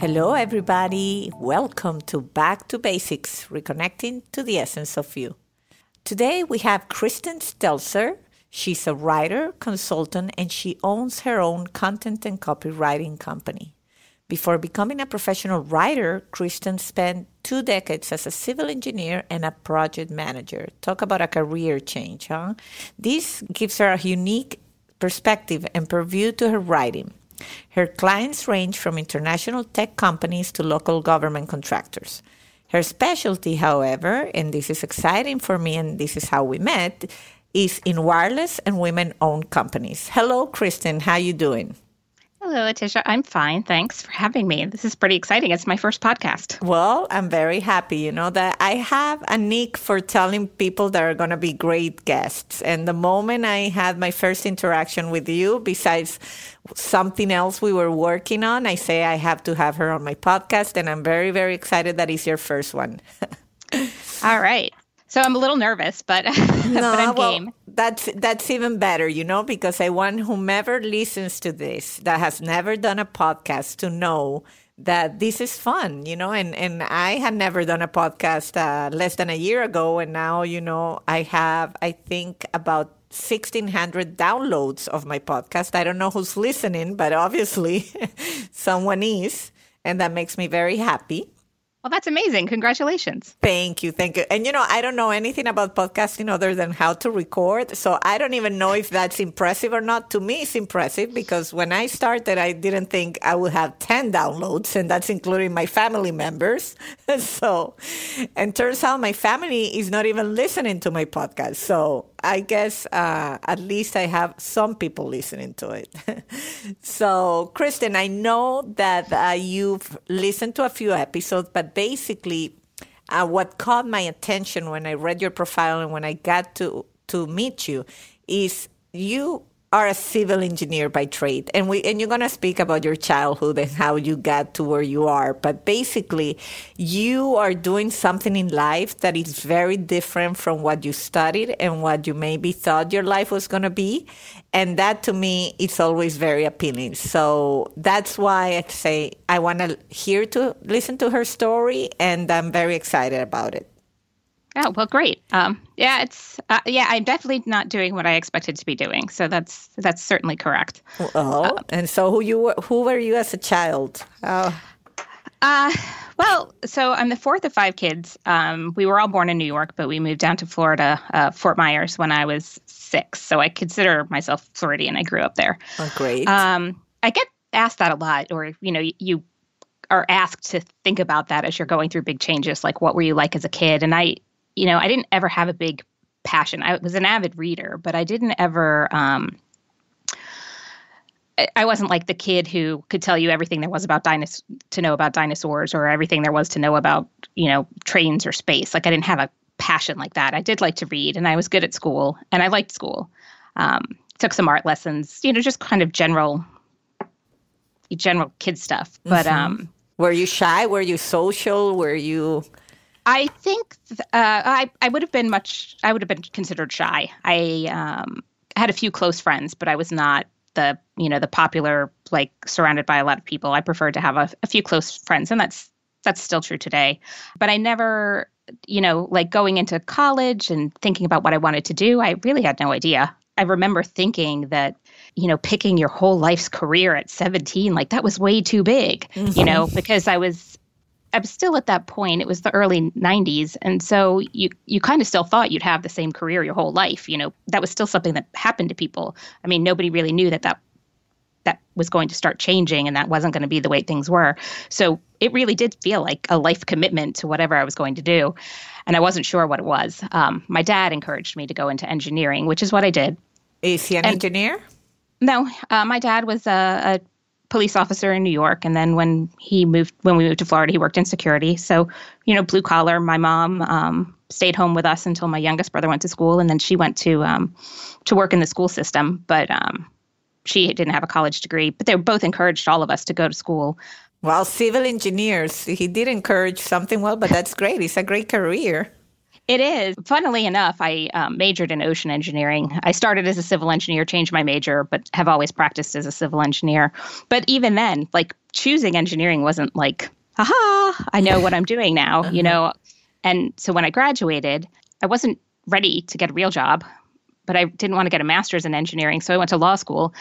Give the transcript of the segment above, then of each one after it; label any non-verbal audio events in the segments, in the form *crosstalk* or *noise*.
Hello, everybody. Welcome to Back to Basics, reconnecting to the essence of you. Today we have Kristen Stelzer. She's a writer, consultant, and she owns her own content and copywriting company. Before becoming a professional writer, Kristen spent two decades as a civil engineer and a project manager. Talk about a career change, huh? This gives her a unique perspective and purview to her writing. Her clients range from international tech companies to local government contractors. Her specialty, however, and this is exciting for me and this is how we met, is in wireless and women-owned companies. Hello, Kristen. How you doing? Hello, Leticia. I'm fine. Thanks for having me. This is pretty exciting. It's my first podcast. Well, I'm very happy, you know, that I have a nick for telling people that are going to be great guests. And the moment I had my first interaction with you, besides something else we were working on, I say I have to have her on my podcast. And I'm very, very excited that is your first one. *laughs* All right. So I'm a little nervous, but, *laughs* no, but I'm well, game. That's that's even better, you know, because I want whomever listens to this that has never done a podcast to know that this is fun, you know, and, and I had never done a podcast uh, less than a year ago. And now, you know, I have, I think, about 1,600 downloads of my podcast. I don't know who's listening, but obviously *laughs* someone is. And that makes me very happy. Well, that's amazing. Congratulations. Thank you. Thank you. And you know, I don't know anything about podcasting other than how to record. So I don't even know if that's impressive or not. To me, it's impressive because when I started, I didn't think I would have 10 downloads, and that's including my family members. *laughs* so, and turns out my family is not even listening to my podcast. So I guess uh, at least I have some people listening to it. *laughs* so, Kristen, I know that uh, you've listened to a few episodes, but basically, uh, what caught my attention when I read your profile and when I got to to meet you is you are a civil engineer by trade. And we and you're going to speak about your childhood and how you got to where you are. But basically you are doing something in life that is very different from what you studied and what you maybe thought your life was going to be. And that to me is always very appealing. So that's why i say i want to hear to listen to her story and i'm very excited about it Oh well, great. Um, yeah, it's uh, yeah. I'm definitely not doing what I expected to be doing, so that's that's certainly correct. Oh, uh, and so who you were, who were you as a child? Oh. Uh, well, so I'm the fourth of five kids. Um, we were all born in New York, but we moved down to Florida, uh, Fort Myers, when I was six. So I consider myself Floridian. I grew up there. Oh, great. Um, I get asked that a lot, or you know, you are asked to think about that as you're going through big changes, like what were you like as a kid? And I you know, I didn't ever have a big passion. I was an avid reader, but I didn't ever. Um, I wasn't like the kid who could tell you everything there was about dinos- to know about dinosaurs or everything there was to know about, you know, trains or space. Like I didn't have a passion like that. I did like to read, and I was good at school, and I liked school. Um, took some art lessons, you know, just kind of general, general kid stuff. But mm-hmm. um, were you shy? Were you social? Were you? I think th- uh, I I would have been much. I would have been considered shy. I um, had a few close friends, but I was not the you know the popular like surrounded by a lot of people. I preferred to have a, a few close friends, and that's that's still true today. But I never, you know, like going into college and thinking about what I wanted to do. I really had no idea. I remember thinking that you know, picking your whole life's career at 17, like that was way too big, mm-hmm. you know, because I was I'm still at that point. It was the early 90s, and so you you kind of still thought you'd have the same career your whole life. You know, that was still something that happened to people. I mean, nobody really knew that that that was going to start changing and that wasn't going to be the way things were. So it really did feel like a life commitment to whatever I was going to do, and I wasn't sure what it was. Um, my dad encouraged me to go into engineering, which is what I did. Is he an and, engineer? No, uh, my dad was a, a, police officer in New York, and then when he moved, when we moved to Florida, he worked in security. So, you know, blue collar. My mom um, stayed home with us until my youngest brother went to school, and then she went to um, to work in the school system. But um, she didn't have a college degree. But they both encouraged all of us to go to school. Well, civil engineers, he did encourage something well, but that's great. It's a great career. It is. Funnily enough, I um, majored in ocean engineering. I started as a civil engineer, changed my major, but have always practiced as a civil engineer. But even then, like choosing engineering wasn't like, aha, I know what I'm doing now, uh-huh. *laughs* you know? And so when I graduated, I wasn't ready to get a real job, but I didn't want to get a master's in engineering. So I went to law school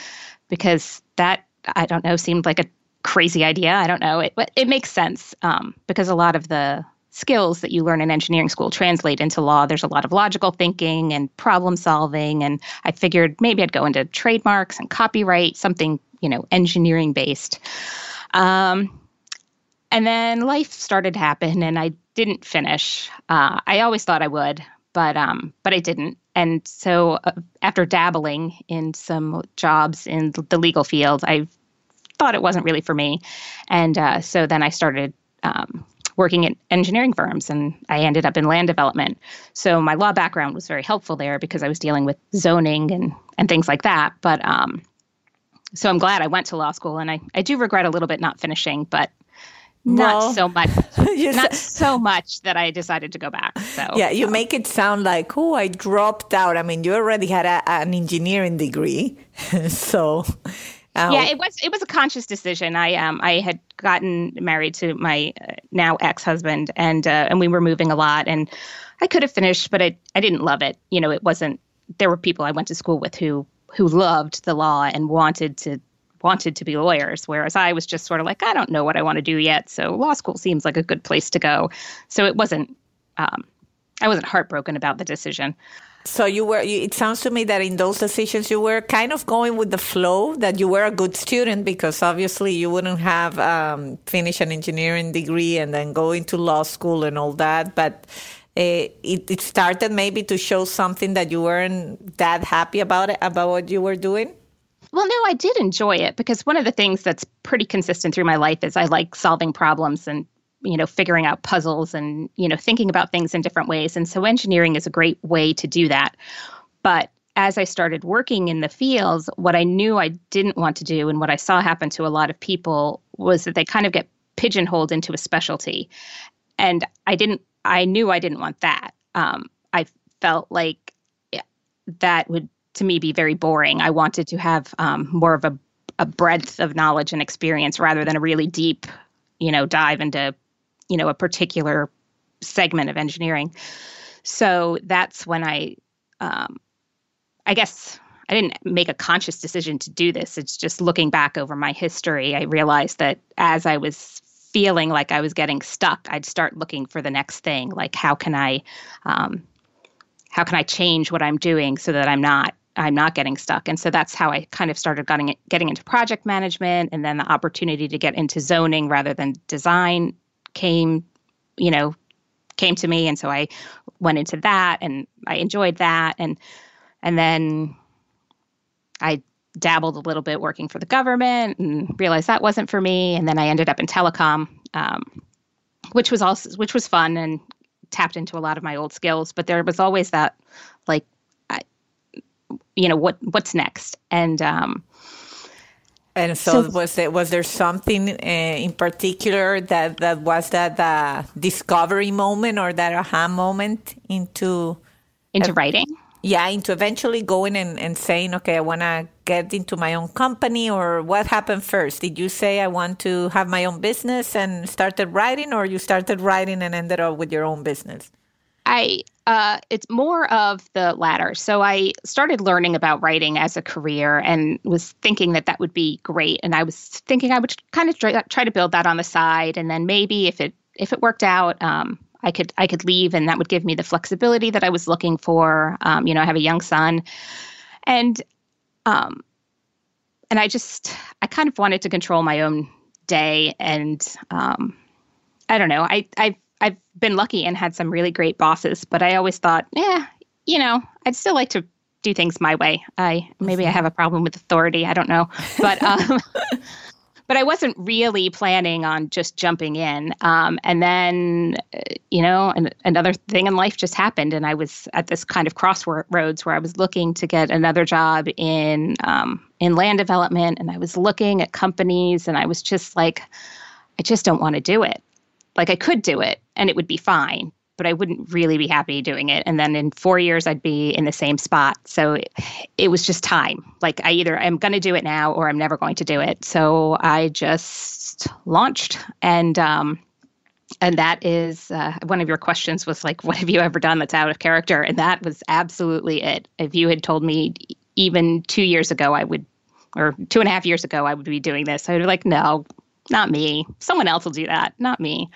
because that, I don't know, seemed like a crazy idea. I don't know. It, it makes sense um, because a lot of the skills that you learn in engineering school translate into law. There's a lot of logical thinking and problem solving. And I figured maybe I'd go into trademarks and copyright, something, you know, engineering based. Um, and then life started to happen and I didn't finish. Uh, I always thought I would, but um, but I didn't. And so uh, after dabbling in some jobs in the legal field, I thought it wasn't really for me. And uh, so then I started um, working at engineering firms and I ended up in land development. So my law background was very helpful there because I was dealing with zoning and, and things like that. But um, so I'm glad I went to law school and I, I do regret a little bit not finishing, but not so much *laughs* not so much that I decided to go back. So Yeah, you make it sound like, oh, I dropped out. I mean, you already had a, an engineering degree. *laughs* so Yeah, it was it was a conscious decision. I um I had gotten married to my uh, now ex husband, and uh, and we were moving a lot, and I could have finished, but I I didn't love it. You know, it wasn't. There were people I went to school with who who loved the law and wanted to wanted to be lawyers, whereas I was just sort of like I don't know what I want to do yet. So law school seems like a good place to go. So it wasn't. Um, I wasn't heartbroken about the decision. So you were. It sounds to me that in those decisions you were kind of going with the flow. That you were a good student because obviously you wouldn't have um, finished an engineering degree and then go into law school and all that. But uh, it, it started maybe to show something that you weren't that happy about it about what you were doing. Well, no, I did enjoy it because one of the things that's pretty consistent through my life is I like solving problems and you know figuring out puzzles and you know thinking about things in different ways. And so engineering is a great way to do that. But as i started working in the fields what i knew i didn't want to do and what i saw happen to a lot of people was that they kind of get pigeonholed into a specialty. And i didn't i knew i didn't want that. Um, i felt like that would to me be very boring. I wanted to have um, more of a, a breadth of knowledge and experience rather than a really deep you know dive into you know a particular segment of engineering. So that's when I, um, I guess I didn't make a conscious decision to do this. It's just looking back over my history, I realized that as I was feeling like I was getting stuck, I'd start looking for the next thing. Like how can I, um, how can I change what I'm doing so that I'm not I'm not getting stuck. And so that's how I kind of started getting getting into project management, and then the opportunity to get into zoning rather than design came, you know, came to me, and so I went into that, and I enjoyed that, and and then I dabbled a little bit working for the government and realized that wasn't for me, and then I ended up in telecom, um, which was also which was fun and tapped into a lot of my old skills, but there was always that like, I, you know, what what's next, and um, and so, so, was there was there something uh, in particular that that was that uh, discovery moment or that aha moment into into writing? Yeah, into eventually going and, and saying, okay, I want to get into my own company, or what happened first? Did you say I want to have my own business and started writing, or you started writing and ended up with your own business? I uh, it's more of the latter. So I started learning about writing as a career and was thinking that that would be great. And I was thinking I would kind of try, to build that on the side, and then maybe if it if it worked out, um, I could I could leave, and that would give me the flexibility that I was looking for. Um, you know, I have a young son, and um, and I just I kind of wanted to control my own day, and um, I don't know. I I I've been lucky and had some really great bosses, but I always thought, yeah, you know, I'd still like to do things my way. I maybe I have a problem with authority. I don't know, but *laughs* um, but I wasn't really planning on just jumping in. Um, and then, uh, you know, an, another thing in life just happened, and I was at this kind of crossroads where I was looking to get another job in um, in land development, and I was looking at companies, and I was just like, I just don't want to do it. Like I could do it, and it would be fine, but I wouldn't really be happy doing it. And then in four years, I'd be in the same spot. So it, it was just time. Like I either I'm going to do it now or I'm never going to do it. So I just launched and, um, and that is uh, one of your questions was like, *laughs* what have you ever done that's out of character? And that was absolutely it. If you had told me even two years ago, I would, or two and a half years ago, I would be doing this, I would be like, no, not me. Someone else will do that, not me.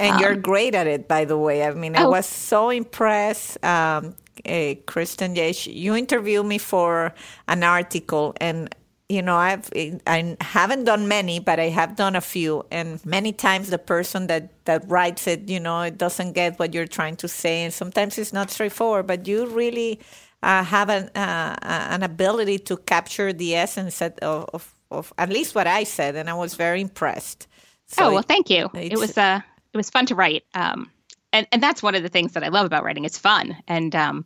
And um, you're great at it, by the way. I mean, oh. I was so impressed. Um, uh, Kristen, yes, you interviewed me for an article, and you know, I've I haven't done many, but I have done a few, and many times the person that that writes it, you know, it doesn't get what you're trying to say, and sometimes it's not straightforward. But you really uh, have an uh, an ability to capture the essence of, of, of at least what I said, and I was very impressed. So oh well, thank you. It was uh, it was fun to write. Um, and and that's one of the things that I love about writing. It's fun, and um,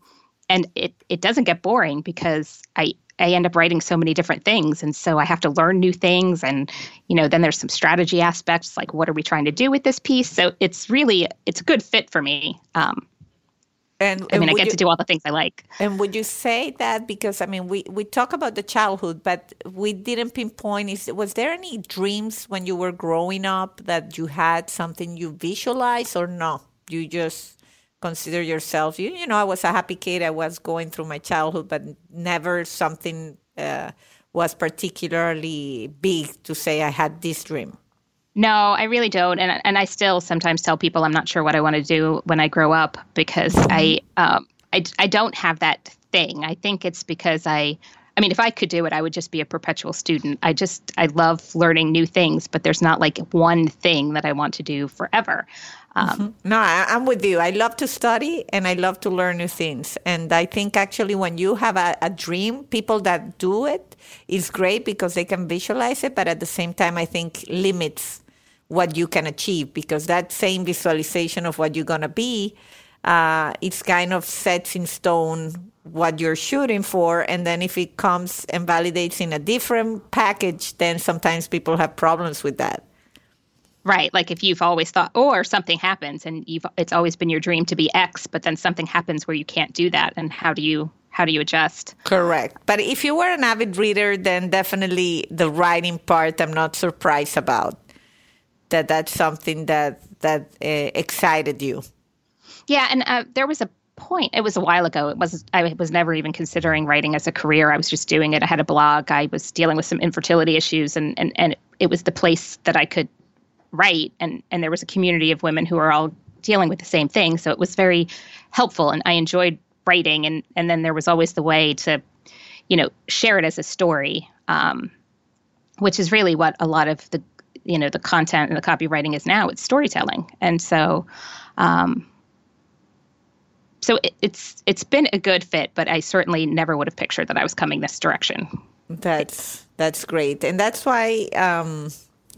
and it it doesn't get boring because I I end up writing so many different things, and so I have to learn new things, and you know then there's some strategy aspects like what are we trying to do with this piece. So it's really it's a good fit for me. Um, and I mean, I get you, to do all the things I like. And would you say that because I mean, we we talk about the childhood, but we didn't pinpoint. Is was there any dreams when you were growing up that you had something you visualized or no? You just consider yourself. You you know, I was a happy kid. I was going through my childhood, but never something uh, was particularly big to say I had this dream. No, I really don't, and and I still sometimes tell people I'm not sure what I want to do when I grow up because I um I I don't have that thing. I think it's because I I mean, if I could do it, I would just be a perpetual student. I just, I love learning new things, but there's not like one thing that I want to do forever. Um, mm-hmm. No, I, am with you. I love to study and I love to learn new things. And I think actually when you have a, a dream, people that do it is great because they can visualize it, but at the same time, I think limits what you can achieve because that same visualization of what you're going to be uh, it's kind of sets in stone what you're shooting for and then if it comes and validates in a different package then sometimes people have problems with that. Right like if you've always thought or something happens and you've it's always been your dream to be x but then something happens where you can't do that and how do you how do you adjust? Correct. But if you were an avid reader then definitely the writing part i'm not surprised about that that's something that that uh, excited you. Yeah, and uh, there was a point. It was a while ago. It was I was never even considering writing as a career. I was just doing it. I had a blog. I was dealing with some infertility issues, and and and it was the place that I could write. And and there was a community of women who are all dealing with the same thing. So it was very helpful, and I enjoyed writing. And and then there was always the way to, you know, share it as a story. Um, which is really what a lot of the you know the content and the copywriting is now it's storytelling. And so um, so it, it's it's been a good fit but i certainly never would have pictured that i was coming this direction. That's that's great. And that's why um,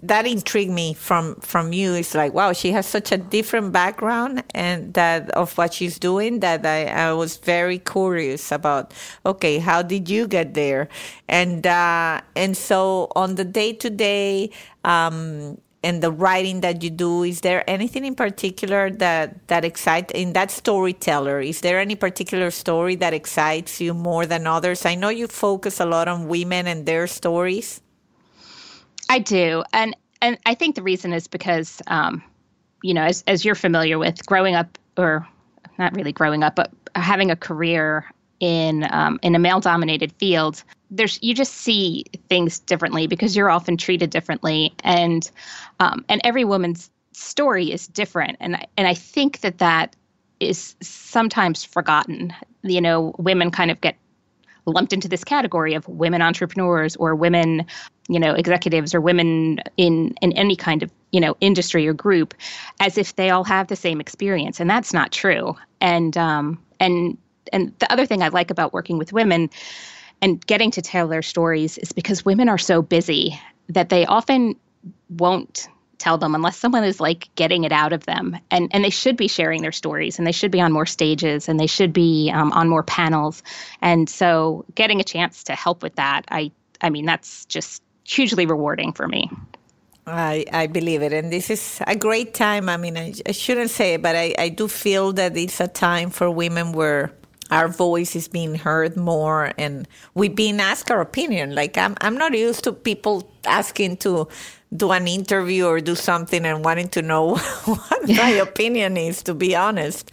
that intrigued me from from you. It's like wow she has such a different background and that of what she's doing that I, I was very curious about okay how did you get there? And uh, and so on the day to day and the writing that you do is there anything in particular that that excites in that storyteller is there any particular story that excites you more than others? I know you focus a lot on women and their stories I do, and and I think the reason is because, um, you know, as as you're familiar with, growing up or not really growing up, but having a career in um, in a male dominated field, there's you just see things differently because you're often treated differently, and um, and every woman's story is different, and and I think that that is sometimes forgotten. You know, women kind of get lumped into this category of women entrepreneurs or women you know executives or women in in any kind of you know industry or group as if they all have the same experience. And that's not true. And um and and the other thing I like about working with women and getting to tell their stories is because women are so busy that they often won't tell them unless someone is like getting it out of them and and they should be sharing their stories and they should be on more stages and they should be um, on more panels and so getting a chance to help with that i i mean that's just hugely rewarding for me I, I believe it. And this is a great time. I mean, I, I shouldn't say it, but I, I do feel that it's a time for women where our voice is being heard more and we've been asked our opinion. Like, I'm, I'm not used to people asking to do an interview or do something and wanting to know *laughs* what my opinion is, to be honest.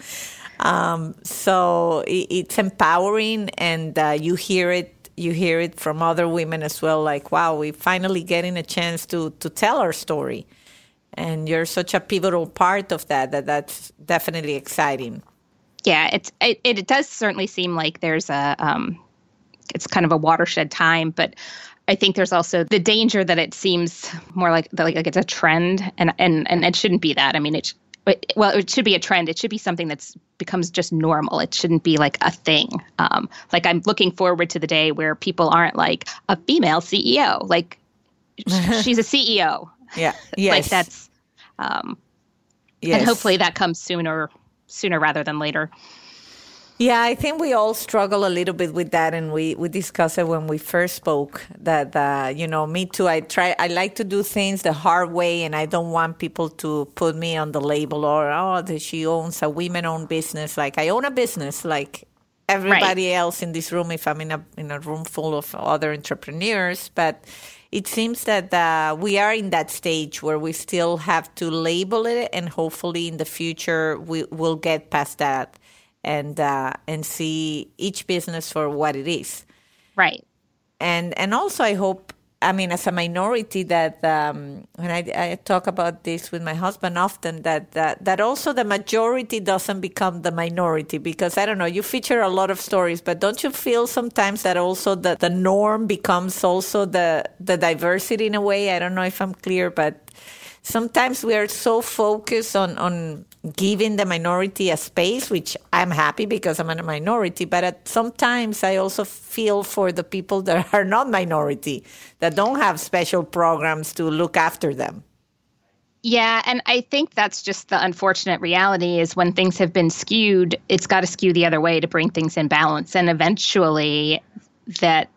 Um, so it, it's empowering and uh, you hear it you hear it from other women as well like wow we're finally getting a chance to to tell our story. And you're such a pivotal part of that that that's definitely exciting. Yeah it's it, it does certainly seem like there's a um it's kind of a watershed time but I think there's also the danger that it seems more like like, like it's a trend, and and and it shouldn't be that. I mean, it it, well, it should be a trend. It should be something that's becomes just normal. It shouldn't be like a thing. Um, like I'm looking forward to the day where people aren't like a female CEO. Like *laughs* she's a CEO. Yeah. *laughs* Yes. like that's. Um, yes. And hopefully that comes sooner, sooner rather than later. Yeah, I think we all struggle a little bit with that, and we, we discussed it when we first spoke. That uh, you know, me too. I try. I like to do things the hard way, and I don't want people to put me on the label or oh, that she owns a women-owned business. Like I own a business, like everybody right. else in this room. If I'm in a in a room full of other entrepreneurs, but it seems that uh, we are in that stage where we still have to label it, and hopefully in the future we will get past that and uh, and see each business for what it is. Right. And and also I hope I mean as a minority that um, when I, I talk about this with my husband often that, that that also the majority doesn't become the minority because I don't know you feature a lot of stories but don't you feel sometimes that also the, the norm becomes also the the diversity in a way I don't know if I'm clear but sometimes we are so focused on on giving the minority a space, which I'm happy because I'm a minority, but at, sometimes I also feel for the people that *laughs* are not minority, that don't have special programs to look after them. Yeah, and I think that's just the unfortunate reality is when things have been skewed, it's got to skew the other way to bring things in balance and eventually that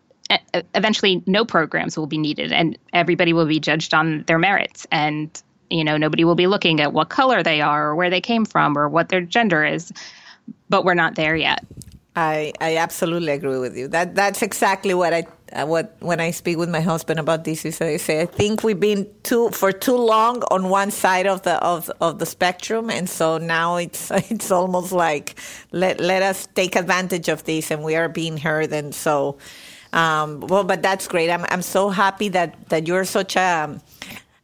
eventually no programs will be needed and everybody will be judged on their merits and you know nobody will be looking at what color they are or where they came from or what their gender is but we're not there yet. I i absolutely agree with you. That that's exactly what i uh, what when i speak with my husband about this is i say i think we've been too for too long on one side of the of, of the spectrum and so now it's *laughs* it's almost like let let us take advantage of this and we are being heard and so um, well but that's great. I'm i'm so happy that that you're such a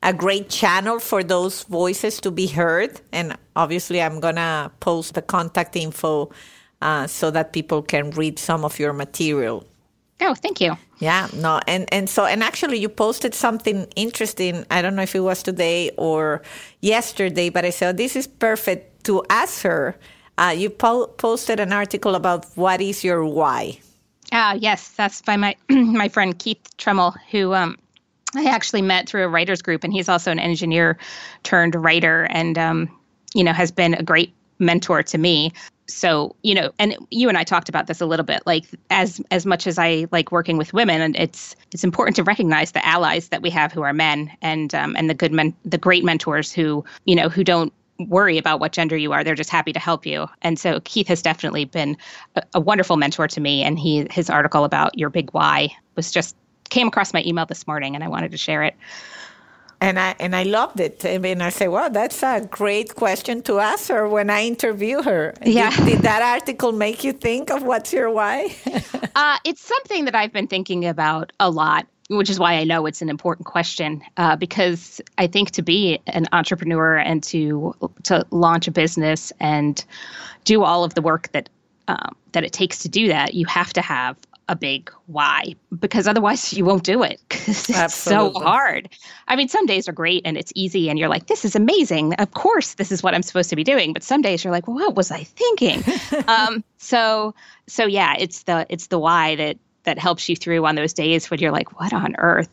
a great channel for those voices to be heard. And obviously, I'm going to post the contact info uh, so that people can read some of your material. Oh, thank you. Yeah, no, and and so and actually, you posted something interesting. I don't know if it was today or yesterday, but I said this is perfect to ask her. Uh, you po- posted an article about what is your why. Ah, uh, yes, that's by my *clears throat* my friend Keith Tremmel, who um, I actually met through a writers group, and he's also an engineer turned writer, and um, you know has been a great mentor to me. So you know, and you and I talked about this a little bit. Like as as much as I like working with women, and it's it's important to recognize the allies that we have who are men, and um, and the good men, the great mentors who you know who don't worry about what gender you are they're just happy to help you and so keith has definitely been a, a, wonderful mentor to me and he his article about your big why was just came across my email this morning and I wanted to share it. And I and I loved it. I mean, I say, "Well, that's a great question to ask her when I interview her." Yeah. Did, did that article make you think of what's your why? *laughs* uh, it's something that I've been thinking about a lot, which is why I know it's an important question. Uh, because I think to be an entrepreneur and to to launch a business and do all of the work that um, that it takes to do that, you have to have a big why because otherwise you won't do it because it's Absolutely. so hard. I mean, some days are great and it's easy and you're like, this is amazing. Of course, this is what I'm supposed to be doing. But some days you're like, well, what was I thinking? *laughs* um, so, so yeah, it's the it's the why that that helps you through on those days when you're like, what on earth?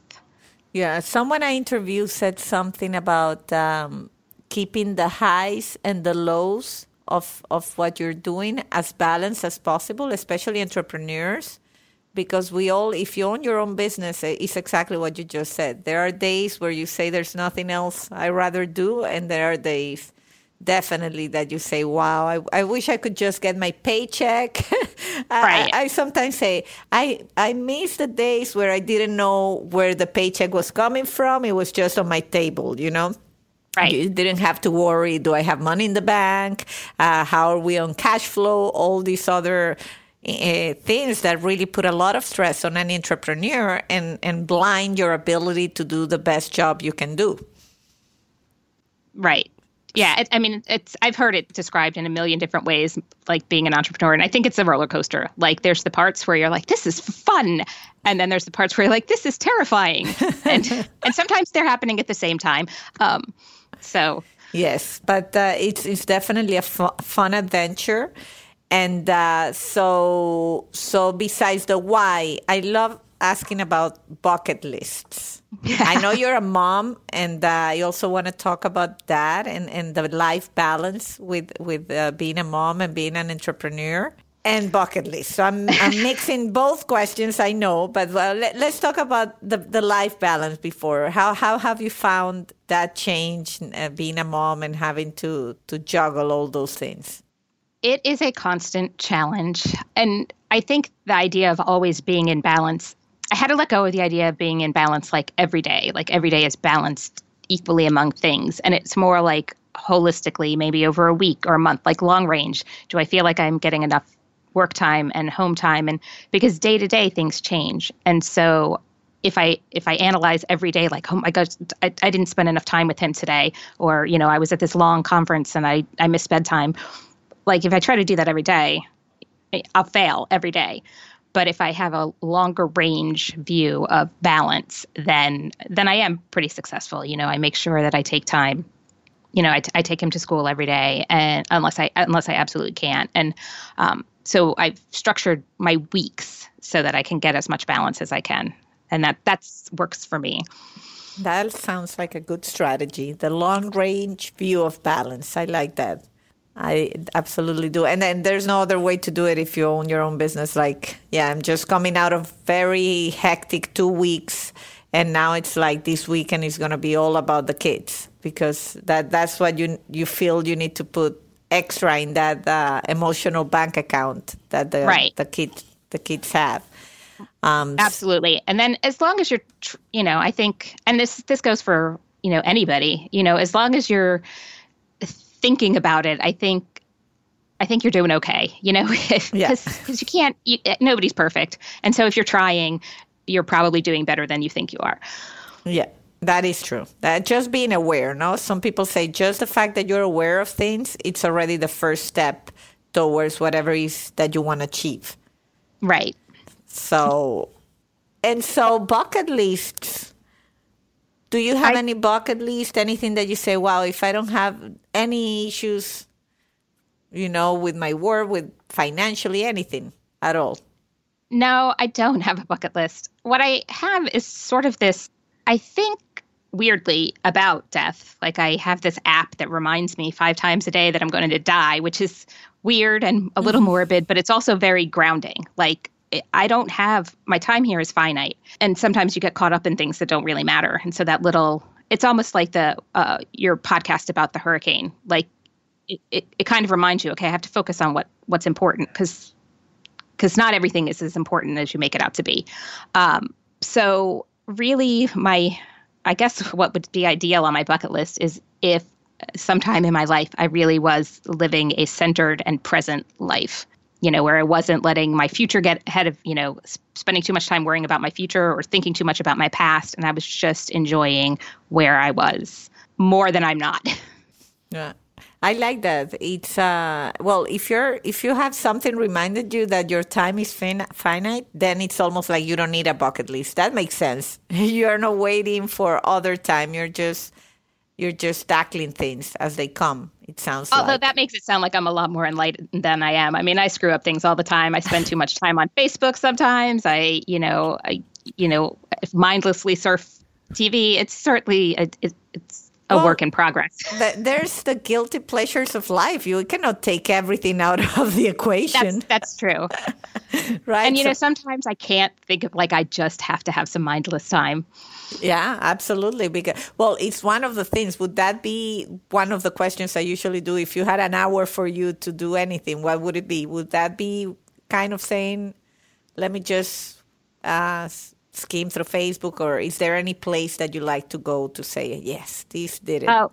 Yeah, someone I interviewed said something about um, keeping the highs and the lows of of what you're doing as balanced as possible, especially entrepreneurs because we all if you own your own business eh, it's exactly what you just said there are days where you say there's nothing else i rather do and there are days definitely that you say wow i, I wish i could just get my paycheck *laughs* right. I, I, sometimes say i i miss the days where i didn't know where the paycheck was coming from it was just on my table you know Right. You didn't have to worry. Do I have money in the bank? Uh, how are we on cash flow? All these other uh, things that really put a lot of stress on an entrepreneur and, and blind your ability to do the best job you can do. Right. Yeah, it, I mean, it's I've heard it described in a million different ways, like being an entrepreneur, and I think it's a roller coaster. Like, there's the parts where you're like, "This is fun," and then there's the parts where you're like, "This is terrifying," *laughs* and and sometimes they're happening at the same time. Um, so yes, but uh, it's it's definitely a fun adventure. And uh, so, so besides the why, I love asking about bucket lists. I know you're a mom, and uh, I also want to talk about that and, and the life balance with with uh, being a mom and being an entrepreneur and bucket list. So I'm I'm *laughs* mixing both questions. I know, but well, let, us talk about the the life balance before. How how have you found that change uh, being a mom and having to to juggle all those things? It is a constant challenge. And I think the idea of always being in balance, I had to let go of the idea of being in balance like every day. Like every day is balanced equally among things. And it's more like holistically, maybe over a week or a month, like long range. Do I feel like I'm getting enough work time and home time? And because day to day things change. And so if I if I analyze every day, like, oh my gosh, I, I didn't spend enough time with him today, or you know, I was at this long conference and I I missed bedtime like if I try to do that every day, I'll fail every day. But if I have a longer range view of balance, then then I am pretty successful. You know, I make sure that I take time. You know, I, t- I take him to school every day, and unless I unless I absolutely can't, and um, so I've structured my weeks so that I can get as much balance as I can, and that that's works for me. That sounds like a good strategy. The long range view of balance. I like that. I absolutely do. And then there's no other way to do it if you own your own business. Like, yeah, I'm just coming out of very hectic two weeks. And now it's like this weekend is going to be all about the kids because that that's what you you feel you need to put extra in that uh, emotional bank account that the right. the kids the kids have. Um, Absolutely. And then as long as you're, you know, I think, and this this goes for you know anybody, you know, as long as you're thinking about it, I think I think you're doing okay, you know, *laughs* because yeah. you can't, you, eh, nobody's perfect. And so if you're trying, you're probably doing better than you think you are. Yeah, that is true. That just being aware, no? Some people say just the fact that you're aware of things, it's already the first step towards whatever is that you want to achieve. Right. So, and so bucket lists do you have I, any bucket list? Anything that you say, wow, if I don't have any issues, you know, with my work, with financially, anything at all? No, I don't have a bucket list. What I have is sort of this, I think weirdly about death. Like I have this app that reminds me five times a day that I'm going to die, which is weird and a little mm-hmm. morbid, but it's also very grounding. Like I don't have my time here is finite, and sometimes you get caught up in things that don't really matter. And so that little, it's almost like the uh, your podcast about the hurricane. Like it, it, it kind of reminds you, okay, I have to focus on what what's important because because not everything is as important as you make it out to be. Um, so really, my I guess what would be ideal on my bucket list is if sometime in my life I really was living a centered and present life you know, where I wasn't letting my future get ahead of, you know, spending too much time worrying about my future or thinking too much about my past. And I was just enjoying where I was more than I'm not. *laughs* Yeah. I like that. It's uh well, if you're if you have something reminded you that your time is fin- finite, then it's almost like you don't need a bucket list. That makes sense. *laughs* You're not waiting for other time. You're just you're just tackling things as they come. It sounds Although like. that makes it sound like I'm a lot more enlightened than I am. I mean, I screw up things all the time. I spend too much time on Facebook sometimes. I, you know, I, you know, mindlessly surf TV. It's certainly it, it's a Well, work in progress. *laughs* Th- There's the guilty pleasures of life. You cannot take everything out *laughs* of the equation, That's that's true. *laughs* right? And you know, sometimes I can't think of like I just have to have some mindless time. Yeah, absolutely. Because well, it's one of the things. Would that be one of the questions I usually do? If you had an hour for you to do anything, what would it be? Would that be kind of saying, "Let me just uh, s- skim through Facebook," or is there any place that you like to go to say, "Yes, this did it"? Oh,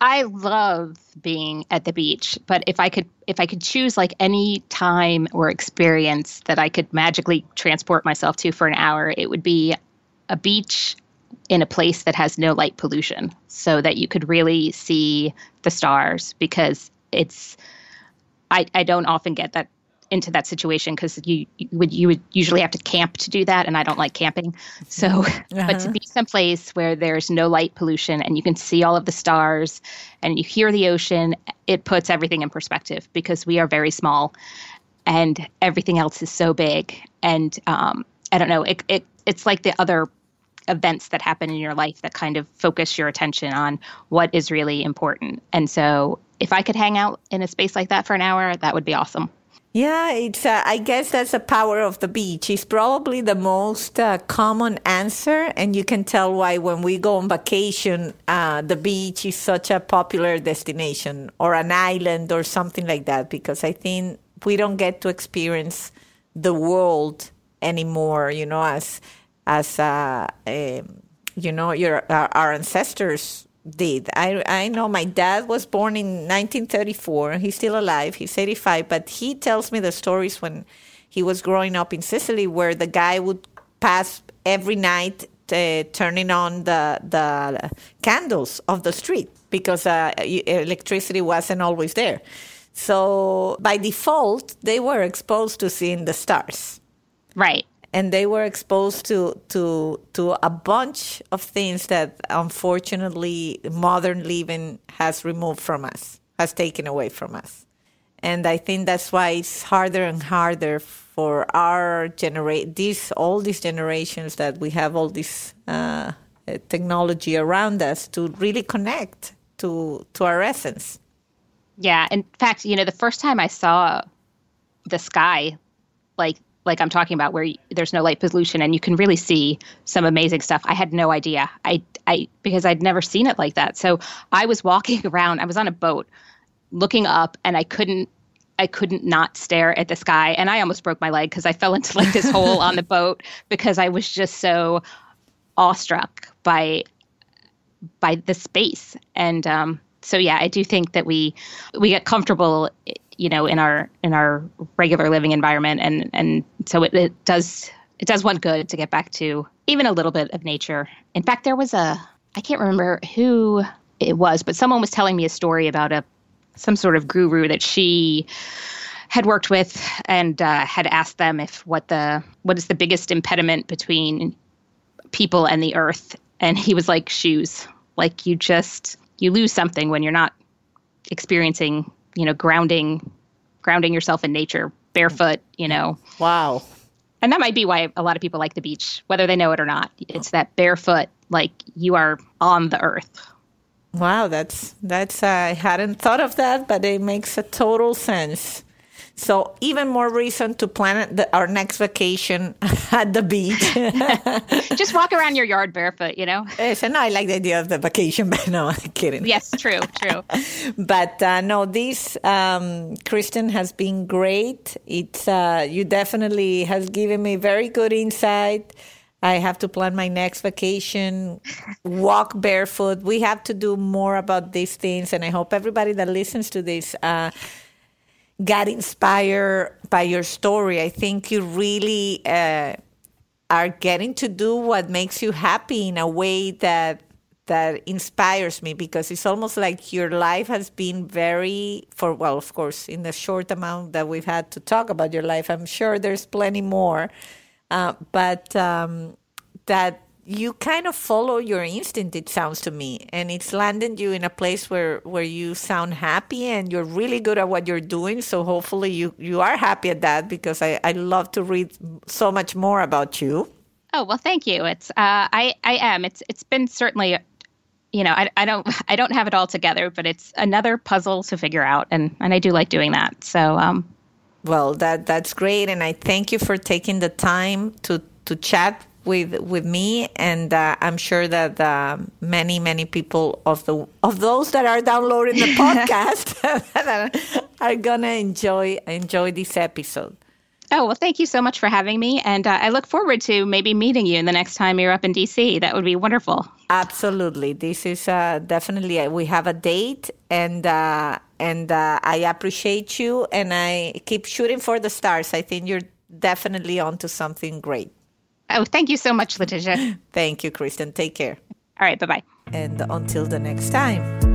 I love being at the beach, but if I could if I could choose like any time or experience that I could magically transport myself to for an hour, it would be a beach in a place that has no light pollution so that you could really see the stars because it's I, I don't often get that into that situation because you, you would you would usually have to camp to do that and I don't like camping. So *laughs* but to be someplace where there's no light pollution and you can see all of the stars and you hear the ocean, it puts everything in perspective because we are very small and everything else is so big. And um, I don't know, it, it it's like the other events that happen in your life that kind of focus your attention on what is really important. And so if I could hang out in a space like that for an hour, that would be awesome. Yeah, it's. Uh, I guess that's the power of the beach. It's probably the most uh, common answer, and you can tell why when we go on vacation, uh, the beach is such a popular destination, or an island, or something like that. Because I think we don't get to experience the world anymore. You know, as as uh, um, you know, your our, our ancestors did. I I know my dad was born in 1934. He's still alive. He's 85, but he tells me the stories when he was growing up in Sicily, where the guy would pass every night uh, turning on the the candles of the street because uh, electricity wasn't always there. So by default, they were exposed to seeing the stars Right. And they were exposed to to to a bunch of things that unfortunately modern living has removed from us has taken away from us and i think that's why it's harder and harder for our generate these all these generations that we have all this uh, technology around us to really connect to to our essence Yeah. In fact, you know, the first time I saw the sky, like like I'm talking about, where there's no light pollution and you can really see some amazing stuff. I had no idea. I I because I'd never seen it like that. So I was walking *laughs* around. I was on a boat, looking up, and I couldn't. I couldn't not stare at the sky, and I almost broke my leg because I fell into like this *laughs* hole on the boat because I was just so awestruck by by the space and um, so yeah i do think that we we get comfortable you know in our in our regular living environment. And and so it, it does it does one good to get back to even a little bit of nature. In fact there was a i can't remember who it was but someone was telling me a story about a some sort of guru that she had worked with and uh, had asked them if what the what is the biggest impediment between people and the earth. And he was like shoes. Like you just you lose something when you're not experiencing you know grounding grounding yourself in nature barefoot you know. Wow. And that might be why a lot of people like the beach whether they know it or not. It's that barefoot like you are on the earth. Wow, that's that's I hadn't thought of that, but it makes a total sense. So even more reason to plan the, our next vacation *laughs* at the beach. *laughs* just walk around your yard barefoot you know yes, and I like the idea of the vacation, *laughs* but no, I'm kidding. yes true true But uh, no, this um, Kristen has been great. It's uh, you definitely has given me very good insight. I have to plan my next vacation, walk barefoot. We have to do more about these things, and I hope everybody that listens to this uh, got inspired by your story. I think you really uh, are getting to do what makes you happy in a way that that inspires me because it's almost like your life has been very for well of course in the short amount that we've had to talk about your life i'm sure there's plenty more uh, but um, that you kind of follow your instinct it sounds to me. And it's landed you in a place where where you sound happy and you're really good at what you're doing. So hopefully you you are happy at that because i i love to read so much more about you. Oh well thank you. It's uh, i i am. It's it's been certainly you know, I, I don't I don't have it all together, but it's another puzzle to figure out, and and I do like doing that. So, um, well, that that's great, and I thank you for taking the time to to chat with with me, and uh, I'm sure that uh, many many people of the of those that are downloading the *laughs* podcast *laughs* are gonna enjoy enjoy this episode. Oh, well, thank you so much for having me. And uh, I look forward to maybe meeting you the next time you're up in DC. That would be wonderful. Absolutely. This is uh, definitely, a, uh, we have a date and, uh, and uh, I appreciate you and I keep shooting for the stars. I think you're definitely onto something great. Oh, thank you so much, Leticia. *laughs* thank you, Kristen. Take care. All right. Bye bye. And until the next time.